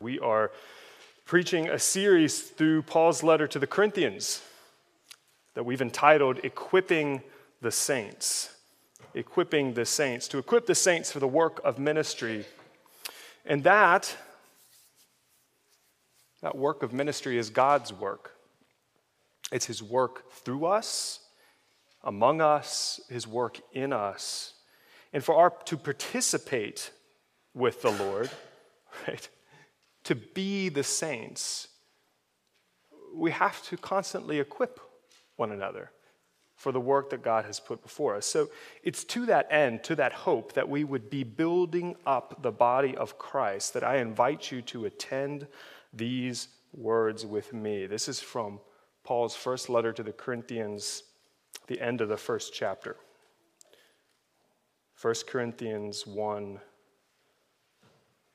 We are preaching a series through Paul's letter to the Corinthians that we've entitled Equipping the Saints. Equipping the Saints, to equip the saints for the work of ministry. And that, that work of ministry is God's work. It's His work through us, among us, His work in us. And for our to participate with the Lord, right? To be the saints, we have to constantly equip one another for the work that God has put before us. So it's to that end, to that hope, that we would be building up the body of Christ that I invite you to attend these words with me. This is from Paul's first letter to the Corinthians, the end of the first chapter. 1 Corinthians 1,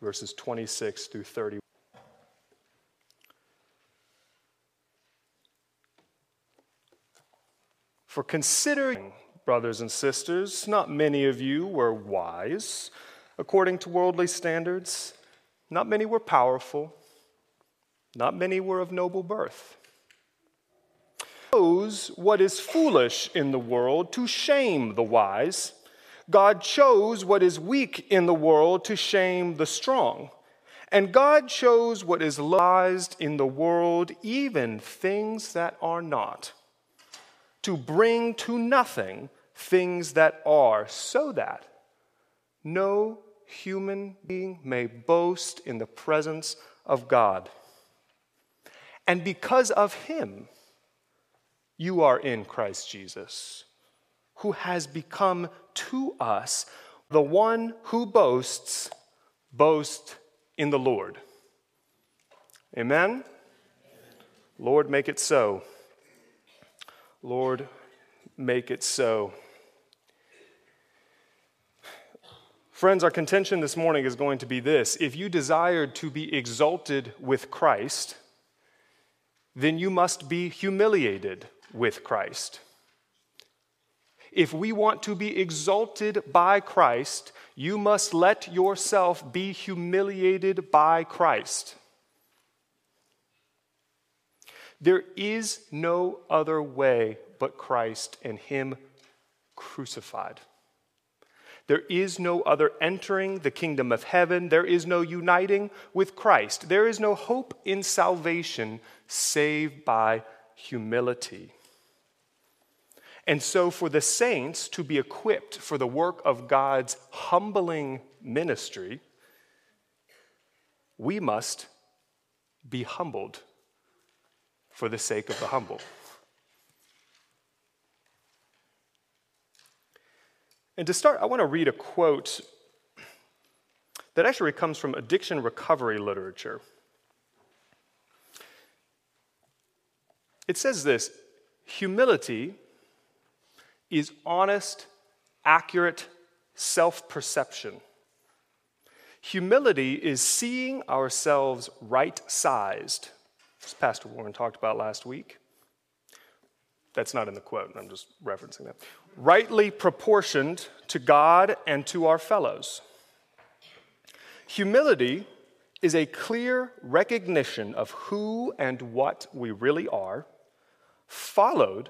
verses 26 through 30. For considering, brothers and sisters, not many of you were wise according to worldly standards, not many were powerful, not many were of noble birth. Chose what is foolish in the world to shame the wise. God chose what is weak in the world to shame the strong. And God chose what is lies in the world, even things that are not, to bring to nothing things that are, so that no human being may boast in the presence of God. And because of him, you are in Christ Jesus, who has become to us the one who boasts, boast in the Lord. Amen? Lord, make it so. Lord, make it so. Friends, our contention this morning is going to be this. If you desired to be exalted with Christ, then you must be humiliated with Christ. If we want to be exalted by Christ, you must let yourself be humiliated by Christ. There is no other way but Christ and Him crucified. There is no other entering the kingdom of heaven. There is no uniting with Christ. There is no hope in salvation save by humility. And so, for the saints to be equipped for the work of God's humbling ministry, we must be humbled for the sake of the humble. And to start, I want to read a quote that actually comes from addiction recovery literature. It says this humility is honest, accurate self perception. Humility is seeing ourselves right sized, as Pastor Warren talked about last week. That's not in the quote, I'm just referencing that. Rightly proportioned to God and to our fellows. Humility is a clear recognition of who and what we really are, followed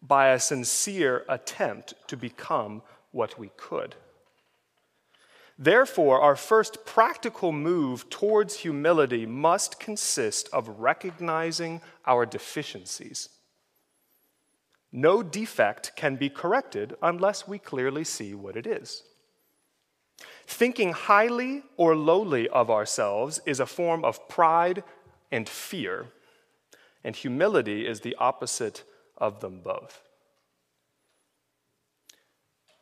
by a sincere attempt to become what we could. Therefore, our first practical move towards humility must consist of recognizing our deficiencies. No defect can be corrected unless we clearly see what it is. Thinking highly or lowly of ourselves is a form of pride and fear, and humility is the opposite of them both.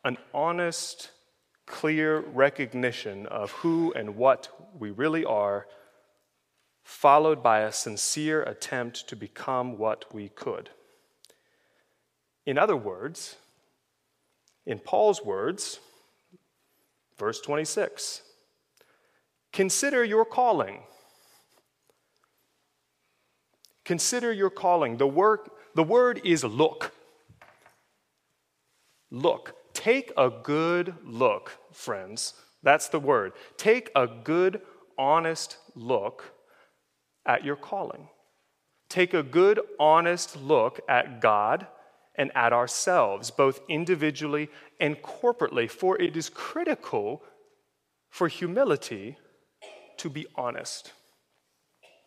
An honest, clear recognition of who and what we really are, followed by a sincere attempt to become what we could. In other words, in Paul's words, verse 26, consider your calling. Consider your calling. The word, the word is look. Look. Take a good look, friends. That's the word. Take a good, honest look at your calling. Take a good, honest look at God and at ourselves, both individually and corporately, for it is critical for humility to be honest.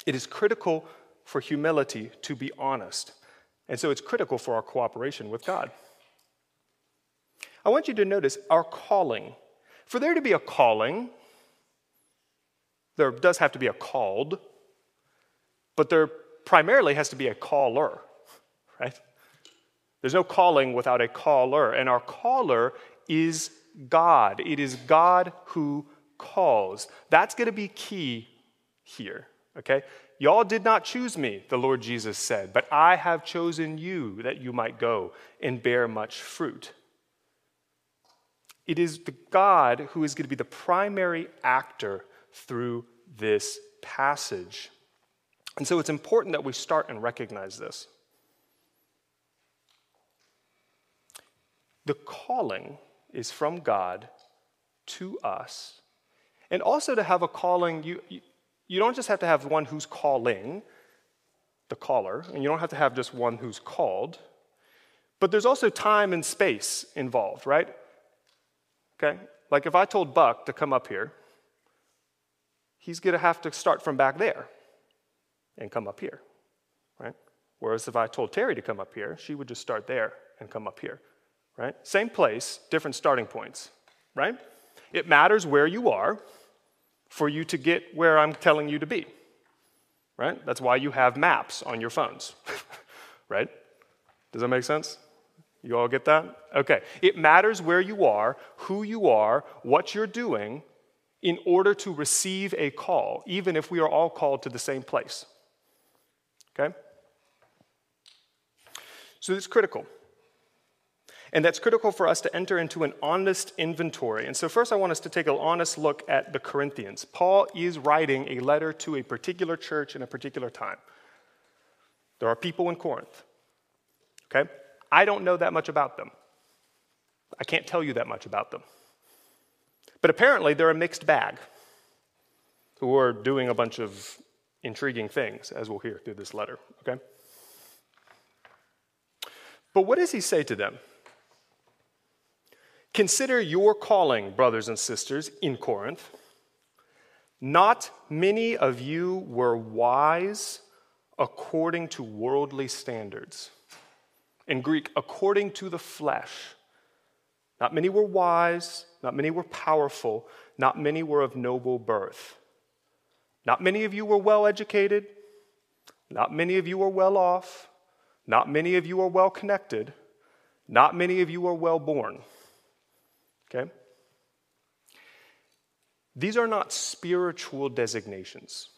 It is critical for humility to be honest. And so it's critical for our cooperation with God. I want you to notice our calling. For there to be a calling, there does have to be a called, but there primarily has to be a caller, right? There's no calling without a caller, and our caller is God. It is God who calls. That's going to be key here, okay? Y'all did not choose me, the Lord Jesus said, but I have chosen you that you might go and bear much fruit. It is the God who is going to be the primary actor through this passage. And so it's important that we start and recognize this. The calling is from God to us. And also to have a calling, you, you, you don't just have to have one who's calling, the caller, and you don't have to have just one who's called, but there's also time and space involved, right? Okay? Like if I told Buck to come up here, he's going to have to start from back there and come up here, right? Whereas if I told Terry to come up here, she would just start there and come up here, right? Same place, different starting points, right? It matters where you are for you to get where I'm telling you to be, right? That's why you have maps on your phones, right? Does that make sense? You all get that? Okay. It matters where you are, who you are, what you're doing in order to receive a call, even if we are all called to the same place. Okay? So it's critical. And that's critical for us to enter into an honest inventory. And so, first, I want us to take an honest look at the Corinthians. Paul is writing a letter to a particular church in a particular time. There are people in Corinth. Okay? I don't know that much about them. I can't tell you that much about them. But apparently, they're a mixed bag who are doing a bunch of intriguing things, as we'll hear through this letter, okay? But what does he say to them? Consider your calling, brothers and sisters, in Corinth. Not many of you were wise according to worldly standards. In Greek, according to the flesh. Not many were wise, not many were powerful, not many were of noble birth. Not many of you were well educated, not many of you were well off, not many of you are well connected, not many of you are well born. Okay? These are not spiritual designations,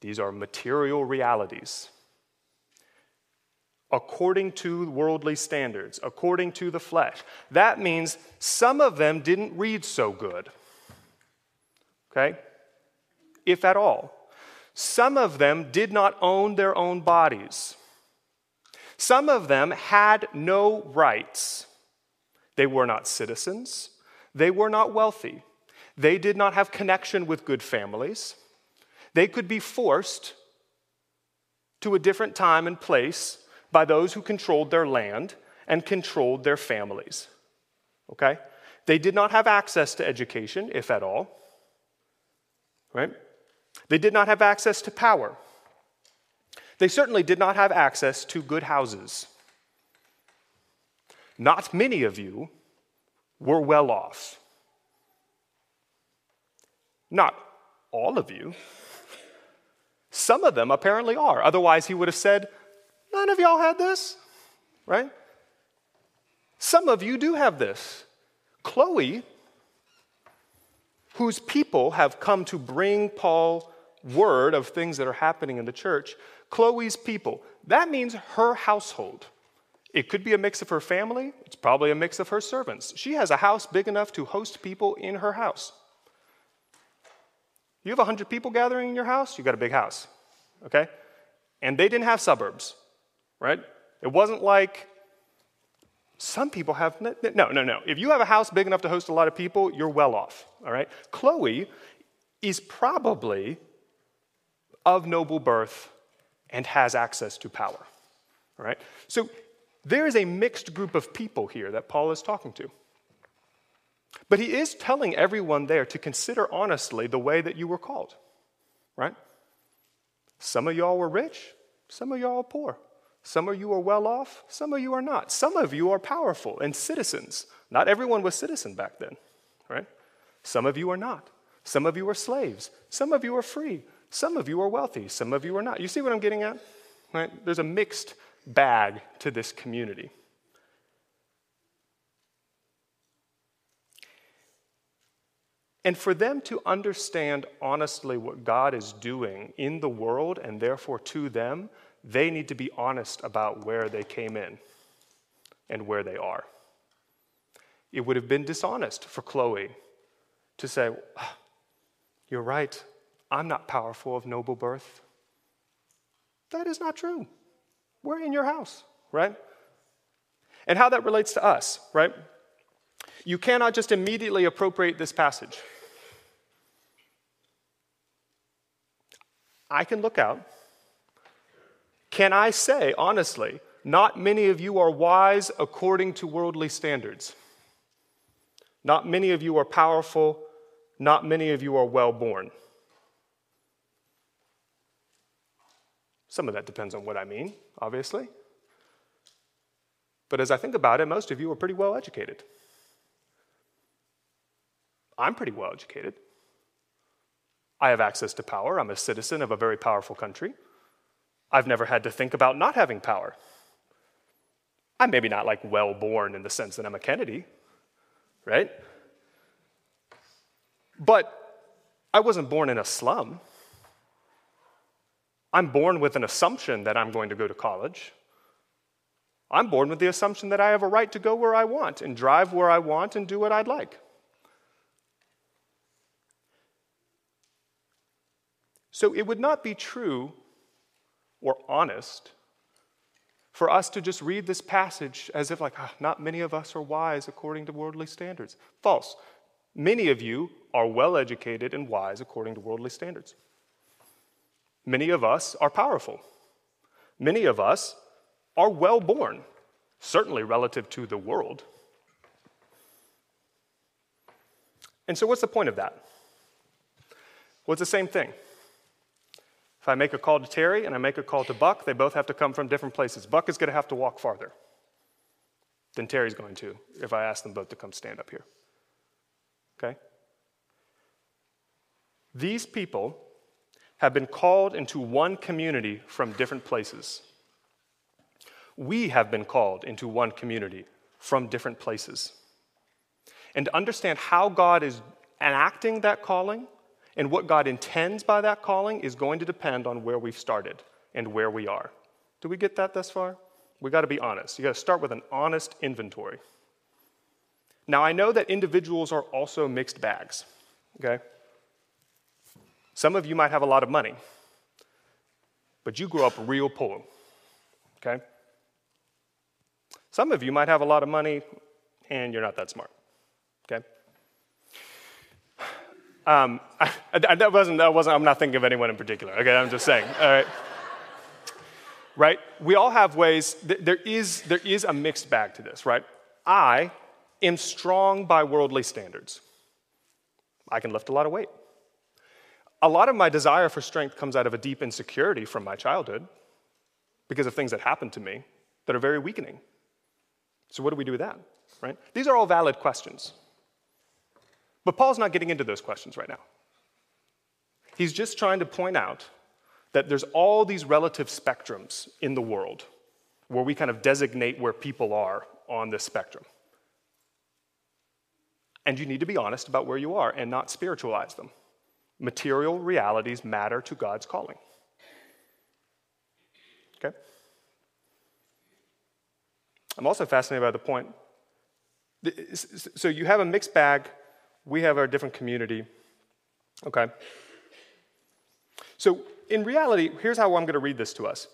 these are material realities. According to worldly standards, according to the flesh. That means some of them didn't read so good. Okay? If at all. Some of them did not own their own bodies. Some of them had no rights. They were not citizens. They were not wealthy. They did not have connection with good families. They could be forced to a different time and place by those who controlled their land and controlled their families. Okay? They did not have access to education, if at all. Right? They did not have access to power. They certainly did not have access to good houses. Not many of you were well off. Not all of you. Some of them apparently are. Otherwise, he would have said, None of y'all had this, right? Some of you do have this. Chloe, whose people have come to bring Paul word of things that are happening in the church, Chloe's people, that means her household. It could be a mix of her family, it's probably a mix of her servants. She has a house big enough to host people in her house. You have 100 people gathering in your house, you got a big house, okay? And they didn't have suburbs, right? It wasn't like some people have, no, no, no. If you have a house big enough to host a lot of people, you're well off, all right? Chloe is probably of noble birth and has access to power. All right? So there is a mixed group of people here that Paul is talking to. But he is telling everyone there to consider honestly the way that you were called, right? Some of y'all were rich, some of y'all are poor. Some of you are well off, some of you are not. Some of you are powerful and citizens. Not everyone was citizen back then, right? Some of you are not. Some of you are slaves. Some of you are free. Some of you are wealthy. Some of you are not. You see what I'm getting at? Right? There's a mixed bag to this community. And for them to understand honestly what God is doing in the world and therefore to them, they need to be honest about where they came in and where they are. It would have been dishonest for Chloe to say, ah, You're right, I'm not powerful of noble birth. That is not true. We're in your house, right? And how that relates to us, right? You cannot just immediately appropriate this passage. I can look out. Can I say, honestly, not many of you are wise according to worldly standards? Not many of you are powerful. Not many of you are well born. Some of that depends on what I mean, obviously. But as I think about it, most of you are pretty well educated. I'm pretty well educated. I have access to power. I'm a citizen of a very powerful country. I've never had to think about not having power. I'm maybe not like well born in the sense that I'm a Kennedy, right? But I wasn't born in a slum. I'm born with an assumption that I'm going to go to college. I'm born with the assumption that I have a right to go where I want and drive where I want and do what I'd like. So it would not be true or honest for us to just read this passage as if, like, oh, not many of us are wise according to worldly standards. False. Many of you are well educated and wise according to worldly standards. Many of us are powerful. Many of us are well born, certainly relative to the world. And so, what's the point of that? Well, it's the same thing. If I make a call to Terry and I make a call to Buck, they both have to come from different places. Buck is going to have to walk farther than Terry's going to if I ask them both to come stand up here. Okay? These people have been called into one community from different places. We have been called into one community from different places. And to understand how God is enacting that calling and what God intends by that calling is going to depend on where we've started and where we are. Do we get that thus far? We got to be honest. You got to start with an honest inventory. Now, I know that individuals are also mixed bags, okay? Some of you might have a lot of money, but you grew up real poor, okay? Some of you might have a lot of money and you're not that smart, okay? Um, I, I, that wasn't, that wasn't, I'm not thinking of anyone in particular, okay? I'm just saying, all right? Right? We all have ways, there is, there is a mixed bag to this, right? I am strong by worldly standards. I can lift a lot of weight. A lot of my desire for strength comes out of a deep insecurity from my childhood because of things that happened to me that are very weakening. So, what do we do with that, right? These are all valid questions. But Paul's not getting into those questions right now. He's just trying to point out that there's all these relative spectrums in the world where we kind of designate where people are on this spectrum. And you need to be honest about where you are and not spiritualize them. Material realities matter to God's calling. Okay? I'm also fascinated by the point. So you have a mixed bag we have our different community. Okay? So, in reality, here's how I'm going to read this to us.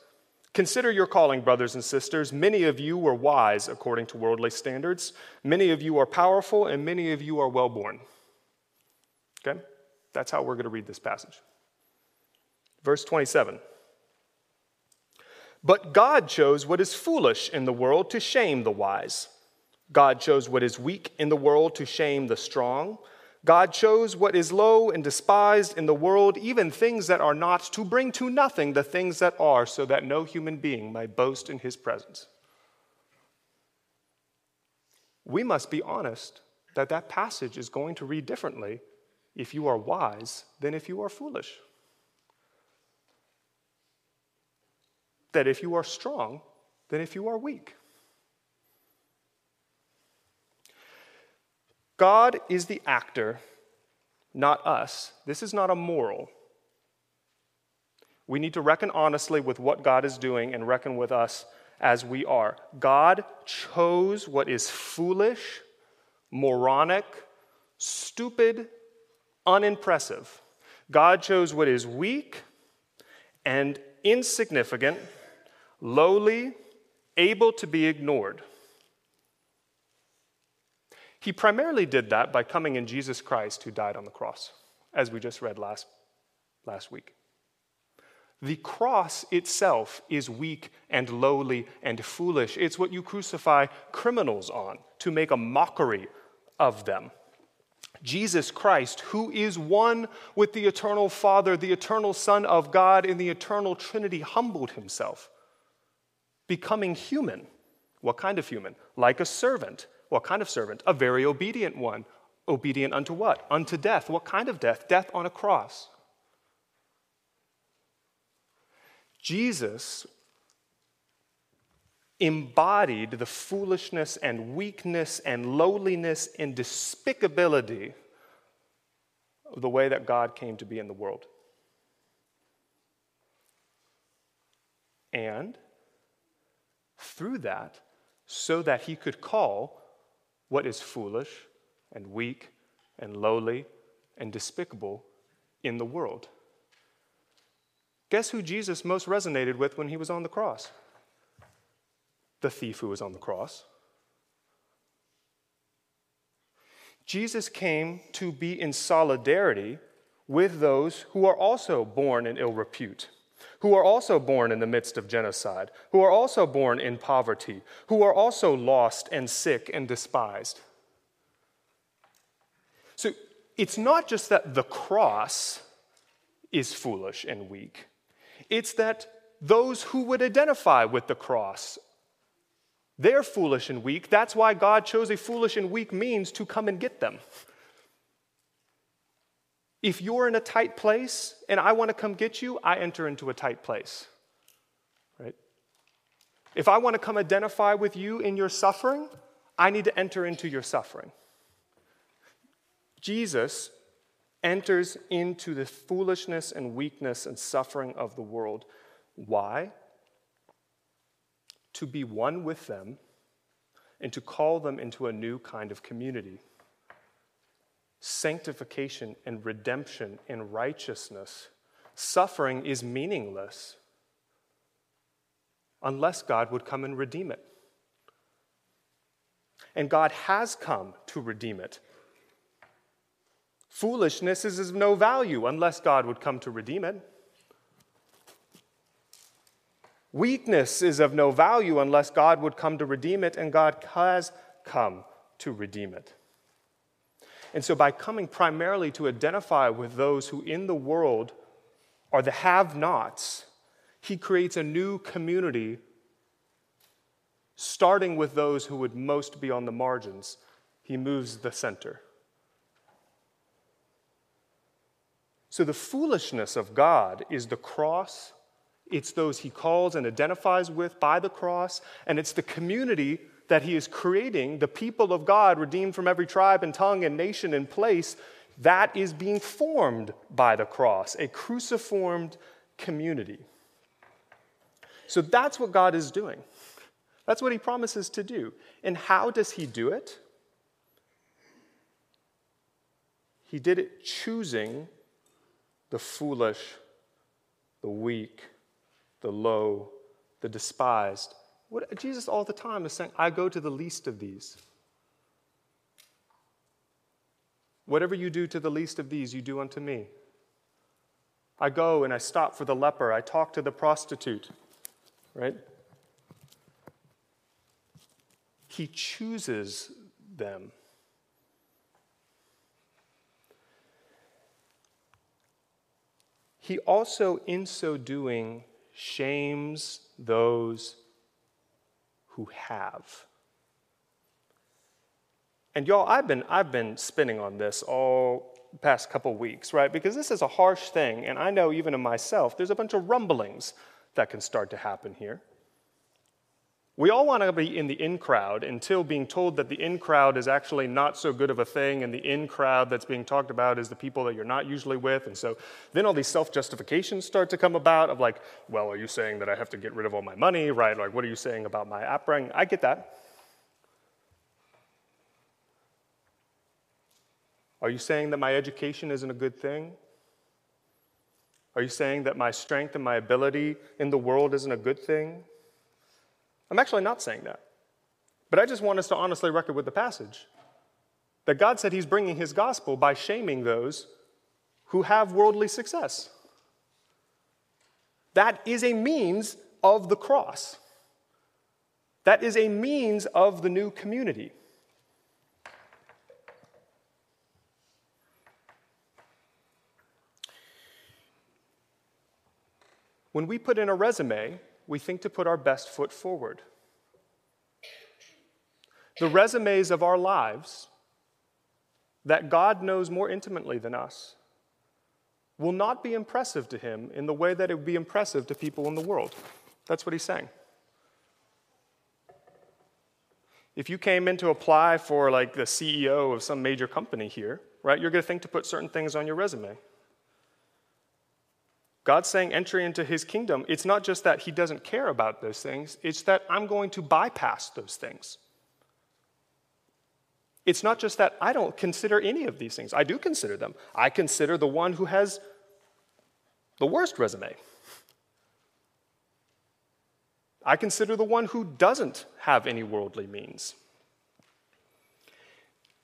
Consider your calling, brothers and sisters. Many of you were wise according to worldly standards. Many of you are powerful, and many of you are well born. Okay? That's how we're going to read this passage. Verse 27. But God chose what is foolish in the world to shame the wise. God chose what is weak in the world to shame the strong. God chose what is low and despised in the world, even things that are not, to bring to nothing the things that are, so that no human being may boast in his presence. We must be honest that that passage is going to read differently if you are wise than if you are foolish. That if you are strong than if you are weak. God is the actor, not us. This is not a moral. We need to reckon honestly with what God is doing and reckon with us as we are. God chose what is foolish, moronic, stupid, unimpressive. God chose what is weak and insignificant, lowly, able to be ignored. He primarily did that by coming in Jesus Christ who died on the cross, as we just read last, last week. The cross itself is weak and lowly and foolish. It's what you crucify criminals on to make a mockery of them. Jesus Christ, who is one with the eternal Father, the eternal Son of God in the eternal Trinity, humbled himself, becoming human. What kind of human? Like a servant what kind of servant? A very obedient one. Obedient unto what? Unto death. What kind of death? Death on a cross. Jesus embodied the foolishness and weakness and lowliness and despicability of the way that God came to be in the world. And through that, so that he could call what is foolish and weak and lowly and despicable in the world. Guess who Jesus most resonated with when he was on the cross? The thief who was on the cross. Jesus came to be in solidarity with those who are also born in ill repute who are also born in the midst of genocide, who are also born in poverty, who are also lost and sick and despised. So it's not just that the cross is foolish and weak, it's that those who would identify with the cross they're foolish and weak. That's why God chose a foolish and weak means to come and get them. If you're in a tight place and I want to come get you, I enter into a tight place. Right? If I want to come identify with you in your suffering, I need to enter into your suffering. Jesus enters into the foolishness and weakness and suffering of the world. Why? To be one with them and to call them into a new kind of community sanctification and redemption and righteousness, suffering is meaningless unless God would come and redeem it. And God has come to redeem it. Foolishness is of no value unless God would come to redeem it. Weakness is of no value unless God would come to redeem it, and God has come to redeem it. And so, by coming primarily to identify with those who in the world are the have nots, he creates a new community, starting with those who would most be on the margins. He moves the center. So, the foolishness of God is the cross. It's those he calls and identifies with by the cross, and it's the community that he is creating, the people of God, redeemed from every tribe and tongue and nation and place, that is being formed by the cross, a cruciformed community. So that's what God is doing. That's what he promises to do. And how does he do it? He did it choosing the foolish, the weak, the low, the despised, what, Jesus all the time is saying, I go to the least of these. Whatever you do to the least of these, you do unto me. I go and I stop for the leper, I talk to the prostitute, right? He chooses them. He also, in so doing, shames those who have. And y'all, I've been, I've been spinning on this all past couple weeks, right? Because this is a harsh thing, and I know even in myself, there's a bunch of rumblings that can start to happen here. We all want to be in the in crowd until being told that the in crowd is actually not so good of a thing, and the in crowd that's being talked about is the people that you're not usually with. And so then all these self justifications start to come about of like, well, are you saying that I have to get rid of all my money, right? Like, what are you saying about my upbringing? I get that. Are you saying that my education isn't a good thing? Are you saying that my strength and my ability in the world isn't a good thing? I'm actually not saying that. But I just want us to honestly reckon with the passage that God said He's bringing His gospel by shaming those who have worldly success. That is a means of the cross. That is a means of the new community. When we put in a resume, we think to put our best foot forward. The resumes of our lives that God knows more intimately than us will not be impressive to him in the way that it would be impressive to people in the world. That's what he's saying. If you came in to apply for like the CEO of some major company here, right, you're going to think to put certain things on your resume. God's saying entry into his kingdom, it's not just that he doesn't care about those things, it's that I'm going to bypass those things. It's not just that I don't consider any of these things. I do consider them. I consider the one who has the worst resume. I consider the one who doesn't have any worldly means.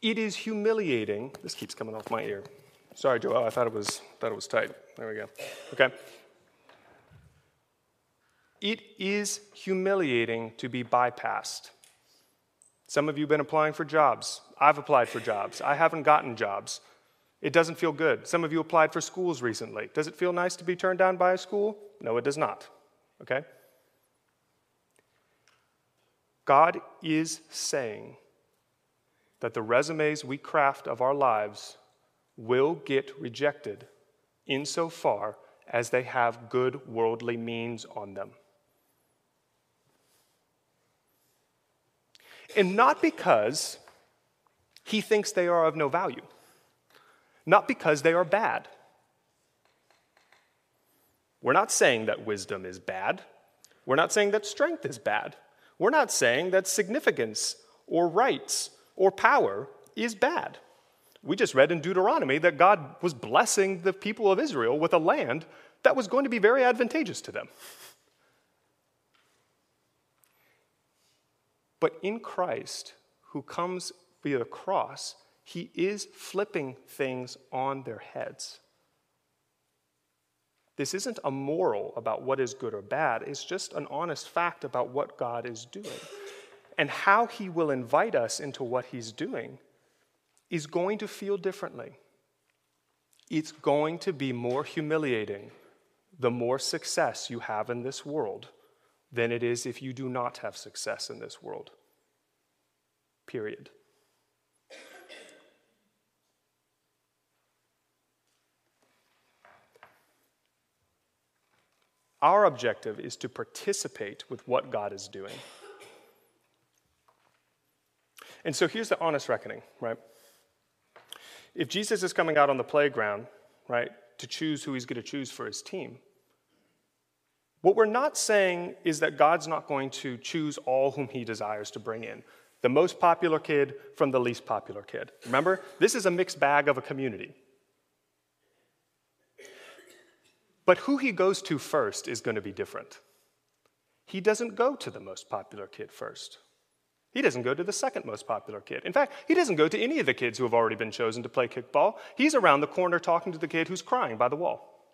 It is humiliating. This keeps coming off my ear. Sorry, Joel, I thought it was, thought it was tight. There we go. Okay. It is humiliating to be bypassed. Some of you have been applying for jobs. I've applied for jobs. I haven't gotten jobs. It doesn't feel good. Some of you applied for schools recently. Does it feel nice to be turned down by a school? No, it does not. Okay? God is saying that the resumes we craft of our lives will get rejected insofar as they have good worldly means on them. And not because he thinks they are of no value, not because they are bad. We're not saying that wisdom is bad. We're not saying that strength is bad. We're not saying that significance or rights or power is bad. We just read in Deuteronomy that God was blessing the people of Israel with a land that was going to be very advantageous to them. But in Christ, who comes via the cross, he is flipping things on their heads. This isn't a moral about what is good or bad, it's just an honest fact about what God is doing and how he will invite us into what he's doing is going to feel differently. It's going to be more humiliating the more success you have in this world than it is if you do not have success in this world. Period. Our objective is to participate with what God is doing. And so here's the honest reckoning, right? If Jesus is coming out on the playground, right, to choose who he's going to choose for his team, what we're not saying is that God's not going to choose all whom he desires to bring in the most popular kid from the least popular kid. Remember, this is a mixed bag of a community. But who he goes to first is going to be different. He doesn't go to the most popular kid first. He doesn't go to the second most popular kid. In fact, he doesn't go to any of the kids who have already been chosen to play kickball. He's around the corner talking to the kid who's crying by the wall.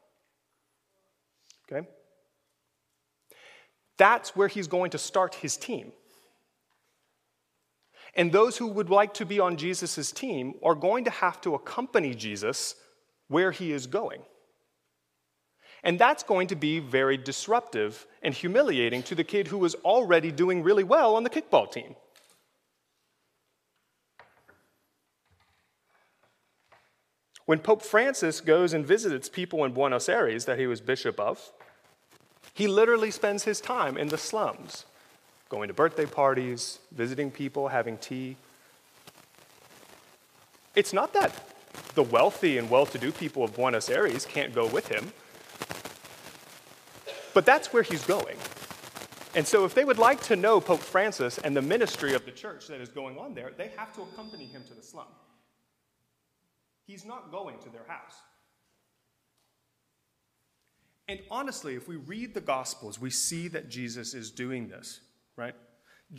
Okay? That's where he's going to start his team. And those who would like to be on Jesus' team are going to have to accompany Jesus where he is going. And that's going to be very disruptive and humiliating to the kid who was already doing really well on the kickball team. When Pope Francis goes and visits people in Buenos Aires that he was bishop of, he literally spends his time in the slums, going to birthday parties, visiting people, having tea. It's not that the wealthy and well to do people of Buenos Aires can't go with him, but that's where he's going. And so, if they would like to know Pope Francis and the ministry of the church that is going on there, they have to accompany him to the slum. He's not going to their house. And honestly, if we read the Gospels, we see that Jesus is doing this, right?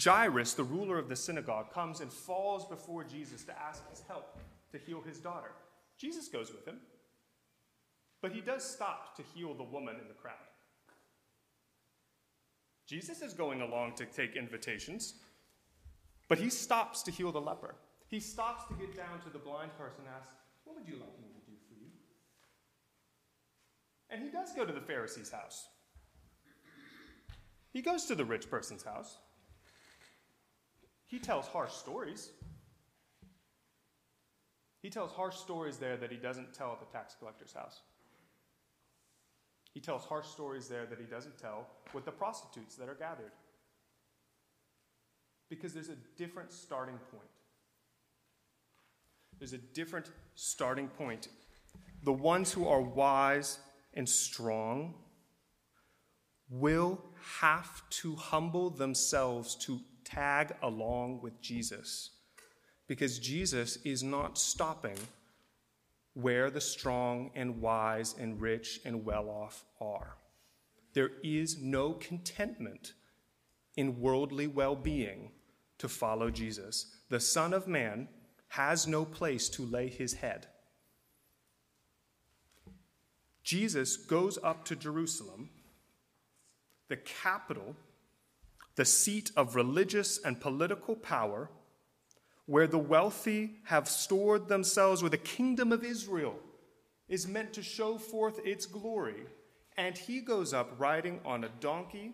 Jairus, the ruler of the synagogue, comes and falls before Jesus to ask his help to heal his daughter. Jesus goes with him, but he does stop to heal the woman in the crowd. Jesus is going along to take invitations, but he stops to heal the leper. He stops to get down to the blind person and ask, What would you like me to do for you? And he does go to the Pharisee's house. He goes to the rich person's house. He tells harsh stories. He tells harsh stories there that he doesn't tell at the tax collector's house. He tells harsh stories there that he doesn't tell with the prostitutes that are gathered. Because there's a different starting point. There's a different starting point. The ones who are wise and strong will have to humble themselves to tag along with Jesus because Jesus is not stopping where the strong and wise and rich and well off are. There is no contentment in worldly well being to follow Jesus. The Son of Man has no place to lay his head. Jesus goes up to Jerusalem, the capital, the seat of religious and political power where the wealthy have stored themselves, where the kingdom of Israel is meant to show forth its glory. And he goes up riding on a donkey.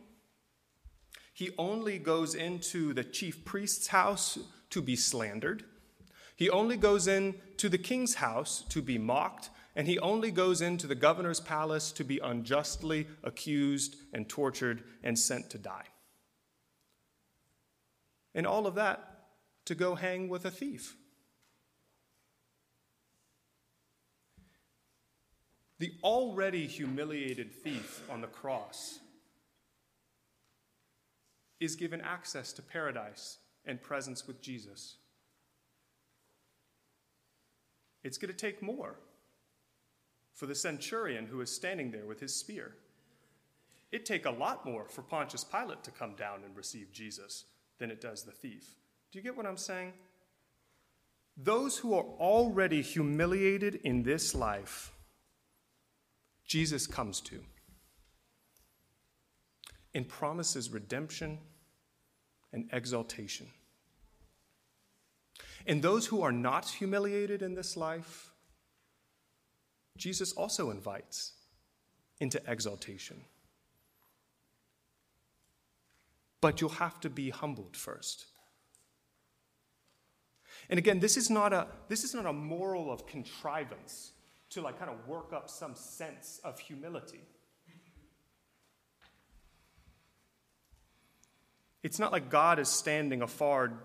He only goes into the chief priest's house to be slandered. He only goes in to the king's house to be mocked. And he only goes into the governor's palace to be unjustly accused and tortured and sent to die. And all of that to go hang with a thief. The already humiliated thief on the cross is given access to paradise and presence with Jesus. It's going to take more for the centurion who is standing there with his spear. It'd take a lot more for Pontius Pilate to come down and receive Jesus than it does the thief. Do you get what I'm saying? Those who are already humiliated in this life, Jesus comes to and promises redemption and exaltation. And those who are not humiliated in this life, Jesus also invites into exaltation. But you'll have to be humbled first. And again, this is not a, this is not a moral of contrivance to like kind of work up some sense of humility. It's not like God is standing afar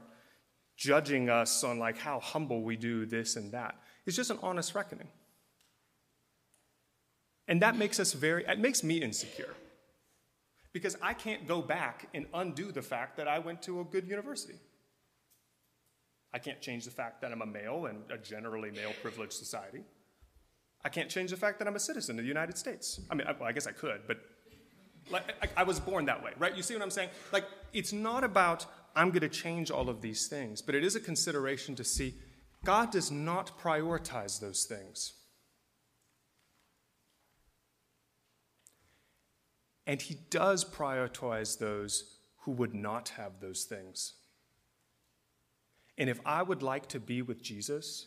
judging us on like how humble we do this and that. It's just an honest reckoning. And that makes us very, it makes me insecure. Because I can't go back and undo the fact that I went to a good university. I can't change the fact that I'm a male in a generally male privileged society. I can't change the fact that I'm a citizen of the United States. I mean, I, well, I guess I could, but like, I, I was born that way, right? You see what I'm saying? Like, it's not about I'm going to change all of these things. But it is a consideration to see God does not prioritize those things. And He does prioritize those who would not have those things. And if I would like to be with Jesus,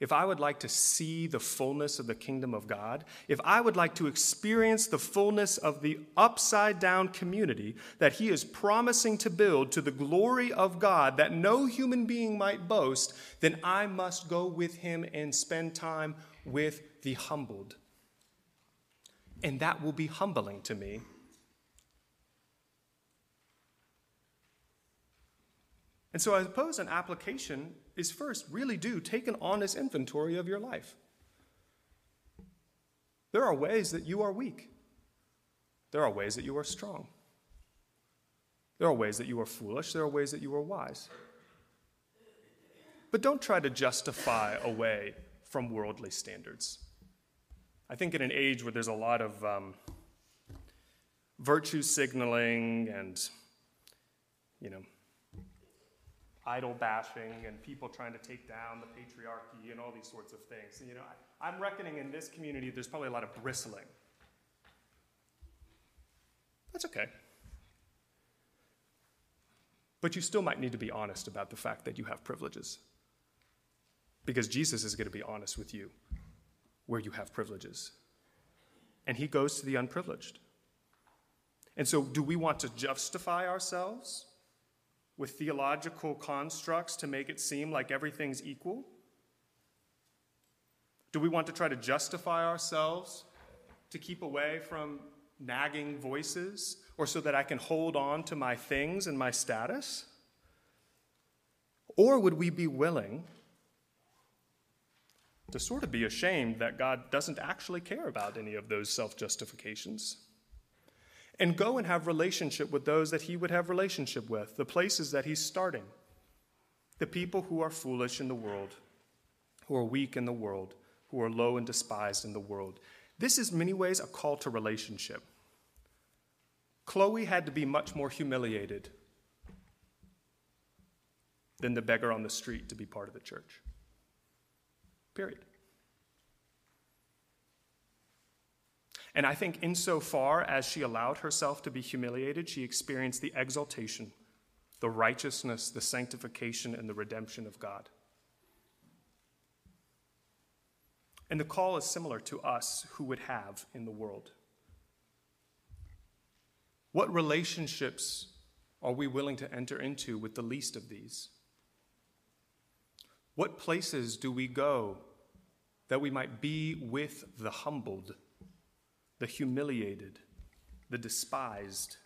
if I would like to see the fullness of the kingdom of God, if I would like to experience the fullness of the upside down community that He is promising to build to the glory of God that no human being might boast, then I must go with Him and spend time with the humbled. And that will be humbling to me. And so I suppose an application is first really do take an honest inventory of your life. There are ways that you are weak. There are ways that you are strong. There are ways that you are foolish. There are ways that you are wise. But don't try to justify away from worldly standards. I think in an age where there's a lot of um, virtue signaling and, you know, idol bashing and people trying to take down the patriarchy and all these sorts of things. And, you know, I, I'm reckoning in this community there's probably a lot of bristling. That's okay. But you still might need to be honest about the fact that you have privileges. Because Jesus is going to be honest with you where you have privileges. And he goes to the unprivileged. And so, do we want to justify ourselves with theological constructs to make it seem like everything's equal? Do we want to try to justify ourselves to keep away from nagging voices or so that I can hold on to my things and my status? Or would we be willing to sort of be ashamed that God doesn't actually care about any of those self justifications? And go and have relationship with those that he would have relationship with, the places that he's starting. The people who are foolish in the world, who are weak in the world, who are low and despised in the world. This is many ways a call to relationship. Chloe had to be much more humiliated than the beggar on the street to be part of the church. Period. And I think, insofar as she allowed herself to be humiliated, she experienced the exaltation, the righteousness, the sanctification, and the redemption of God. And the call is similar to us who would have in the world. What relationships are we willing to enter into with the least of these? What places do we go that we might be with the humbled? The humiliated, the despised?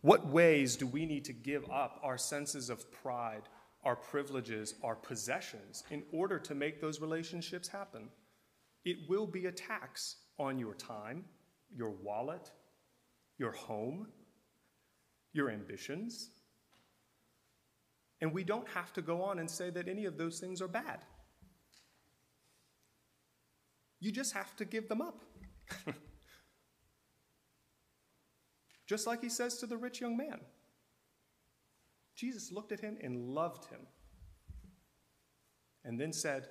What ways do we need to give up our senses of pride, our privileges, our possessions in order to make those relationships happen? It will be a tax on your time, your wallet, your home, your ambitions. And we don't have to go on and say that any of those things are bad. You just have to give them up. Just like he says to the rich young man. Jesus looked at him and loved him, and then said,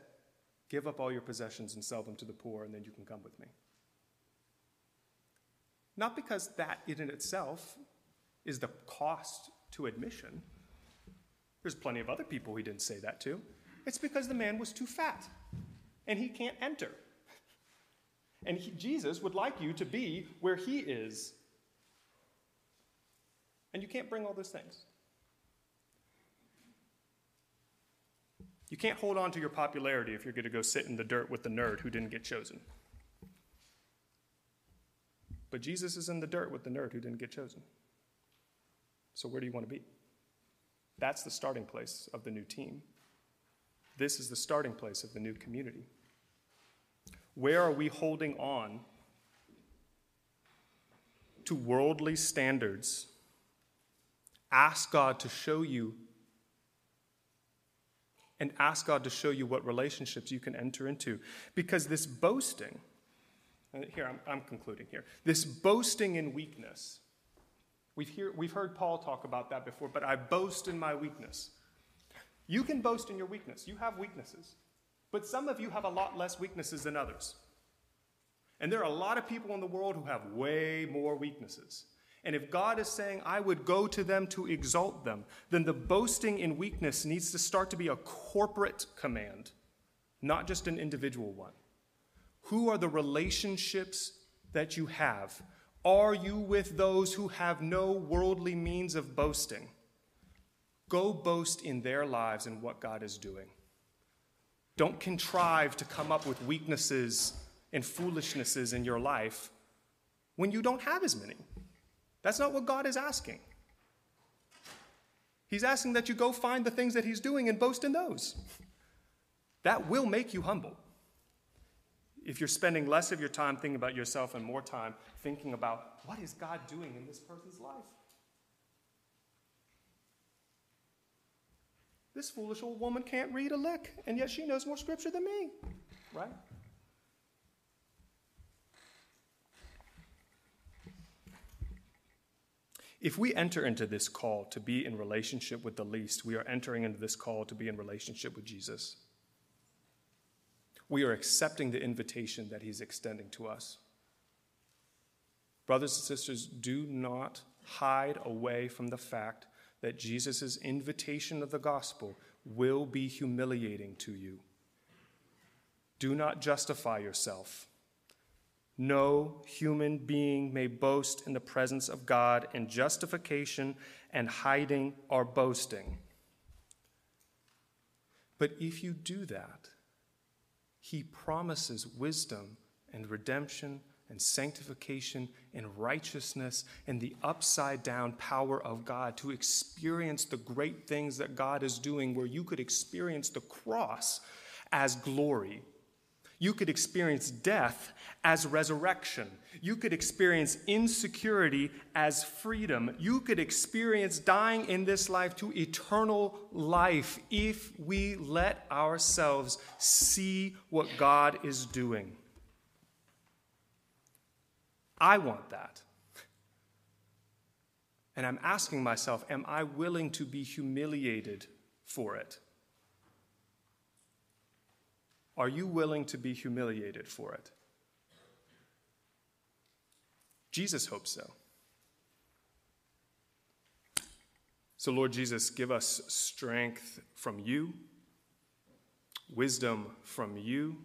Give up all your possessions and sell them to the poor, and then you can come with me. Not because that in itself is the cost to admission. There's plenty of other people he didn't say that to. It's because the man was too fat and he can't enter. And he, Jesus would like you to be where he is. And you can't bring all those things. You can't hold on to your popularity if you're going to go sit in the dirt with the nerd who didn't get chosen. But Jesus is in the dirt with the nerd who didn't get chosen. So, where do you want to be? That's the starting place of the new team. This is the starting place of the new community. Where are we holding on to worldly standards? Ask God to show you and ask God to show you what relationships you can enter into. Because this boasting, here, I'm, I'm, concluding here, this boasting in weakness, We've, hear, we've heard Paul talk about that before, but I boast in my weakness. You can boast in your weakness. You have weaknesses. But some of you have a lot less weaknesses than others. And there are a lot of people in the world who have way more weaknesses. And if God is saying, I would go to them to exalt them, then the boasting in weakness needs to start to be a corporate command, not just an individual one. Who are the relationships that you have? Are you with those who have no worldly means of boasting? Go boast in their lives and what God is doing. Don't contrive to come up with weaknesses and foolishnesses in your life when you don't have as many. That's not what God is asking. He's asking that you go find the things that He's doing and boast in those. That will make you humble. If you're spending less of your time thinking about yourself and more time thinking about what is God doing in this person's life? This foolish old woman can't read a lick, and yet she knows more scripture than me, right? If we enter into this call to be in relationship with the least, we are entering into this call to be in relationship with Jesus. We are accepting the invitation that he's extending to us. Brothers and sisters, do not hide away from the fact that Jesus' invitation of the gospel will be humiliating to you. Do not justify yourself. No human being may boast in the presence of God in justification and hiding or boasting. But if you do that, he promises wisdom and redemption and sanctification and righteousness and the upside down power of God to experience the great things that God is doing, where you could experience the cross as glory you could experience death as resurrection. You could experience insecurity as freedom. You could experience dying in this life to eternal life if we let ourselves see what God is doing. I want that. And I'm asking myself, am I willing to be humiliated for it? Are you willing to be humiliated for it? Jesus hopes so. So, Lord Jesus, give us strength from you, wisdom from you,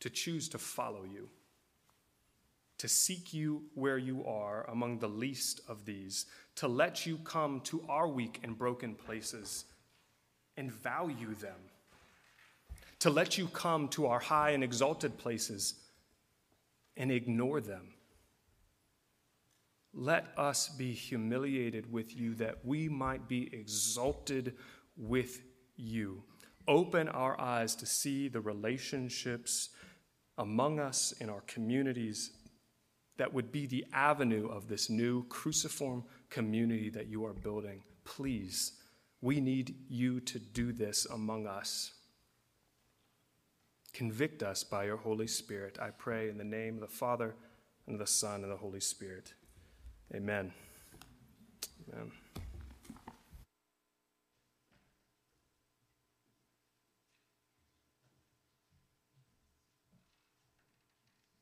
to choose to follow you, to seek you where you are among the least of these, to let you come to our weak and broken places and value them to let you come to our high and exalted places and ignore them. Let us be humiliated with you that we might be exalted with you. Open our eyes to see the relationships among us in our communities that would be the avenue of this new cruciform community that you are building. Please, we need you to do this among us. Convict us by your Holy Spirit. I pray in the name of the Father, and the Son, and the Holy Spirit. Amen. Amen.